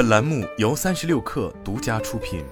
本栏目由三十六氪独家出品。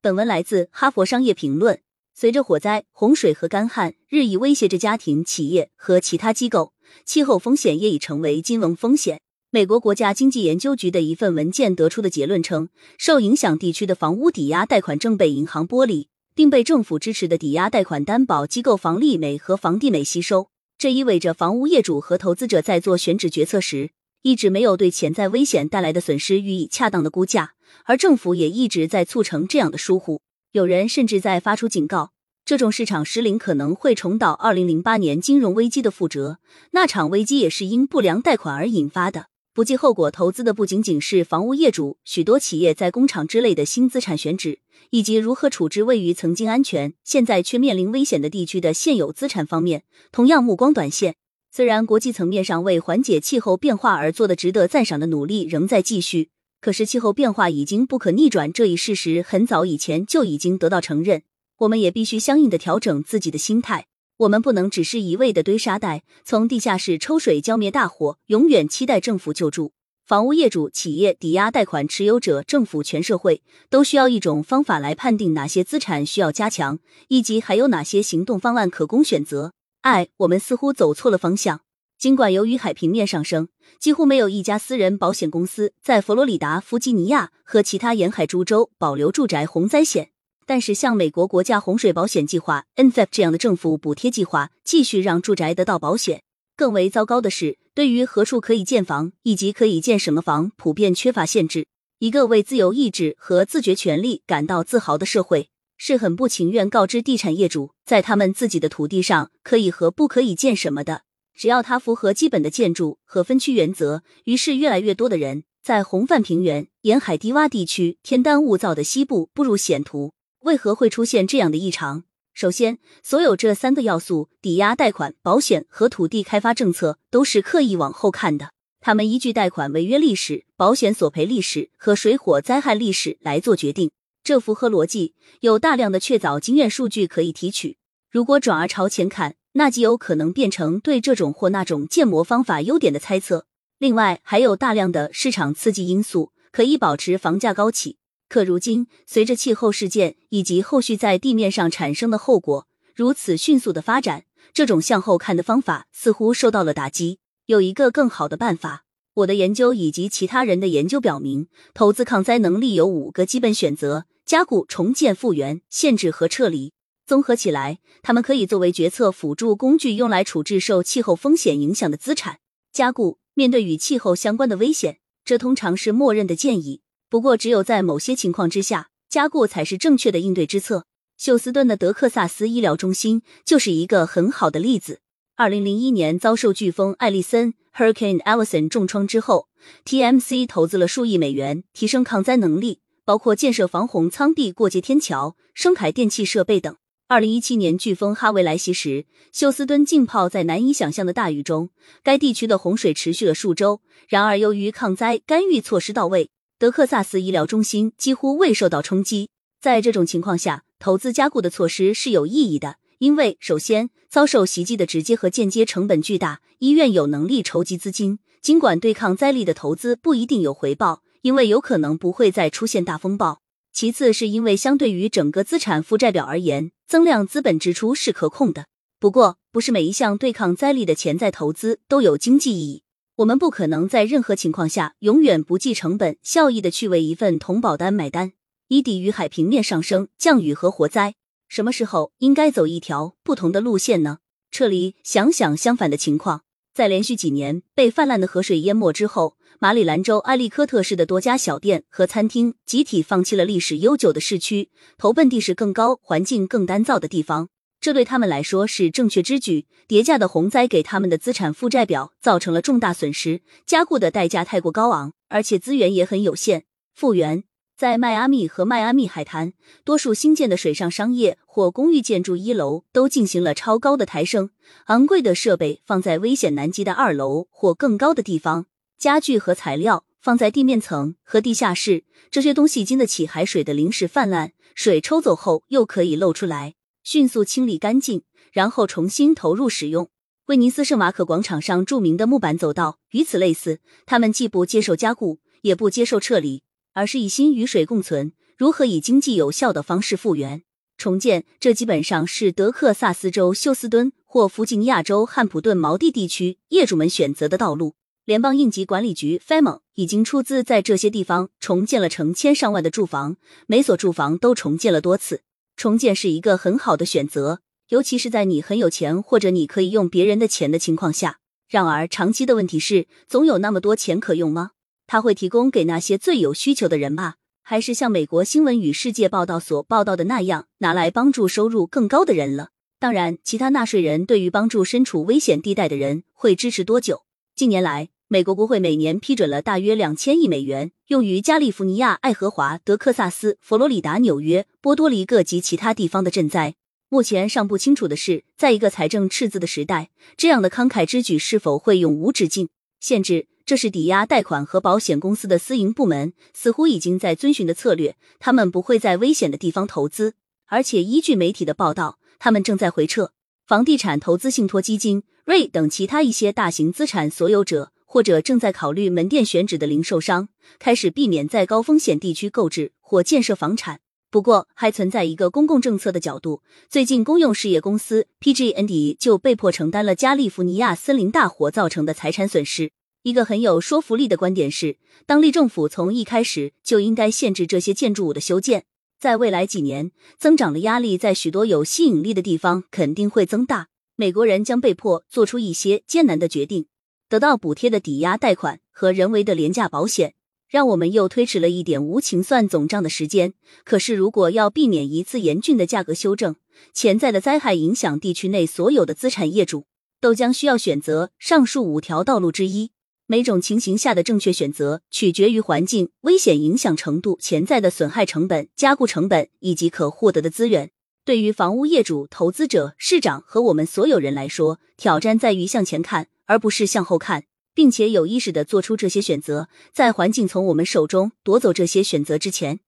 本文来自《哈佛商业评论》。随着火灾、洪水和干旱日益威胁着家庭、企业和其他机构，气候风险也已成为金融风险。美国国家经济研究局的一份文件得出的结论称，受影响地区的房屋抵押贷款正被银行剥离，并被政府支持的抵押贷款担保机构房利美和房地美吸收。这意味着房屋业主和投资者在做选址决策时，一直没有对潜在危险带来的损失予以恰当的估价，而政府也一直在促成这样的疏忽。有人甚至在发出警告。这种市场失灵可能会重蹈二零零八年金融危机的覆辙，那场危机也是因不良贷款而引发的。不计后果投资的不仅仅是房屋业主，许多企业在工厂之类的新资产选址，以及如何处置位于曾经安全、现在却面临危险的地区的现有资产方面，同样目光短线。虽然国际层面上为缓解气候变化而做的值得赞赏的努力仍在继续，可是气候变化已经不可逆转这一事实很早以前就已经得到承认。我们也必须相应的调整自己的心态。我们不能只是一味的堆沙袋，从地下室抽水浇灭大火，永远期待政府救助。房屋业主、企业、抵押贷款持有者、政府、全社会都需要一种方法来判定哪些资产需要加强，以及还有哪些行动方案可供选择。哎，我们似乎走错了方向。尽管由于海平面上升，几乎没有一家私人保险公司在佛罗里达、弗吉尼亚和其他沿海诸州保留住宅洪灾险。但是，像美国国家洪水保险计划 （NFIP） 这样的政府补贴计划，继续让住宅得到保险。更为糟糕的是，对于何处可以建房以及可以建什么房，普遍缺乏限制。一个为自由意志和自觉权利感到自豪的社会，是很不情愿告知地产业主，在他们自己的土地上可以和不可以建什么的。只要它符合基本的建筑和分区原则，于是越来越多的人在红泛平原、沿海低洼地区、天干物燥的西部步入险途。为何会出现这样的异常？首先，所有这三个要素——抵押贷款、保险和土地开发政策，都是刻意往后看的。他们依据贷款违约历史、保险索赔历史和水火灾害历史来做决定，这符合逻辑。有大量的确凿经验数据可以提取。如果转而朝前看，那极有可能变成对这种或那种建模方法优点的猜测。另外，还有大量的市场刺激因素，可以保持房价高企。可如今，随着气候事件以及后续在地面上产生的后果如此迅速的发展，这种向后看的方法似乎受到了打击。有一个更好的办法。我的研究以及其他人的研究表明，投资抗灾能力有五个基本选择：加固、重建、复原、限制和撤离。综合起来，它们可以作为决策辅助工具，用来处置受气候风险影响的资产。加固，面对与气候相关的危险，这通常是默认的建议。不过，只有在某些情况之下，加固才是正确的应对之策。休斯顿的德克萨斯医疗中心就是一个很好的例子。二零零一年遭受飓风艾利森 （Hurricane Allison） 重创之后，TMC 投资了数亿美元提升抗灾能力，包括建设防洪舱壁、过街天桥、升台电器设备等。二零一七年飓风哈维来袭时，休斯敦浸泡在难以想象的大雨中，该地区的洪水持续了数周。然而，由于抗灾干预措施到位。德克萨斯医疗中心几乎未受到冲击。在这种情况下，投资加固的措施是有意义的，因为首先，遭受袭击的直接和间接成本巨大，医院有能力筹集资金。尽管对抗灾力的投资不一定有回报，因为有可能不会再出现大风暴。其次，是因为相对于整个资产负债表而言，增量资本支出是可控的。不过，不是每一项对抗灾力的潜在投资都有经济意义。我们不可能在任何情况下永远不计成本效益的去为一份同保单买单，以抵御海平面上升、降雨和火灾。什么时候应该走一条不同的路线呢？撤离，想想相反的情况。在连续几年被泛滥的河水淹没之后，马里兰州埃利科特市的多家小店和餐厅集体放弃了历史悠久的市区，投奔地势更高、环境更干燥的地方。这对他们来说是正确之举。叠加的洪灾给他们的资产负债表造成了重大损失，加固的代价太过高昂，而且资源也很有限。复原在迈阿密和迈阿密海滩，多数新建的水上商业或公寓建筑一楼都进行了超高的抬升，昂贵的设备放在危险难及的二楼或更高的地方，家具和材料放在地面层和地下室。这些东西经得起海水的临时泛滥，水抽走后又可以露出来。迅速清理干净，然后重新投入使用。威尼斯圣马可广场上著名的木板走道，与此类似。他们既不接受加固，也不接受撤离，而是一心与水共存，如何以经济有效的方式复原、重建。这基本上是德克萨斯州休斯敦或弗吉尼亚州汉普顿毛地地区业主们选择的道路。联邦应急管理局 （FEMA） 已经出资在这些地方重建了成千上万的住房，每所住房都重建了多次。重建是一个很好的选择，尤其是在你很有钱或者你可以用别人的钱的情况下。然而，长期的问题是，总有那么多钱可用吗？他会提供给那些最有需求的人吗？还是像美国新闻与世界报道所报道的那样，拿来帮助收入更高的人了？当然，其他纳税人对于帮助身处危险地带的人会支持多久？近年来，美国国会每年批准了大约两千亿美元，用于加利福尼亚、爱荷华、德克萨斯、佛罗里达、纽约、波多黎各及其他地方的赈灾。目前尚不清楚的是，在一个财政赤字的时代，这样的慷慨之举是否会永无止境？限制，这是抵押贷款和保险公司的私营部门似乎已经在遵循的策略。他们不会在危险的地方投资，而且依据媒体的报道，他们正在回撤。房地产投资信托基金、瑞等其他一些大型资产所有者。或者正在考虑门店选址的零售商开始避免在高风险地区购置或建设房产。不过，还存在一个公共政策的角度。最近，公用事业公司 PG&E 就被迫承担了加利福尼亚森林大火造成的财产损失。一个很有说服力的观点是，当地政府从一开始就应该限制这些建筑物的修建。在未来几年，增长的压力在许多有吸引力的地方肯定会增大。美国人将被迫做出一些艰难的决定。得到补贴的抵押贷款和人为的廉价保险，让我们又推迟了一点无情算总账的时间。可是，如果要避免一次严峻的价格修正，潜在的灾害影响地区内所有的资产业主，都将需要选择上述五条道路之一。每种情形下的正确选择取决于环境危险影响程度、潜在的损害成本、加固成本以及可获得的资源。对于房屋业主、投资者、市长和我们所有人来说，挑战在于向前看。而不是向后看，并且有意识的做出这些选择，在环境从我们手中夺走这些选择之前。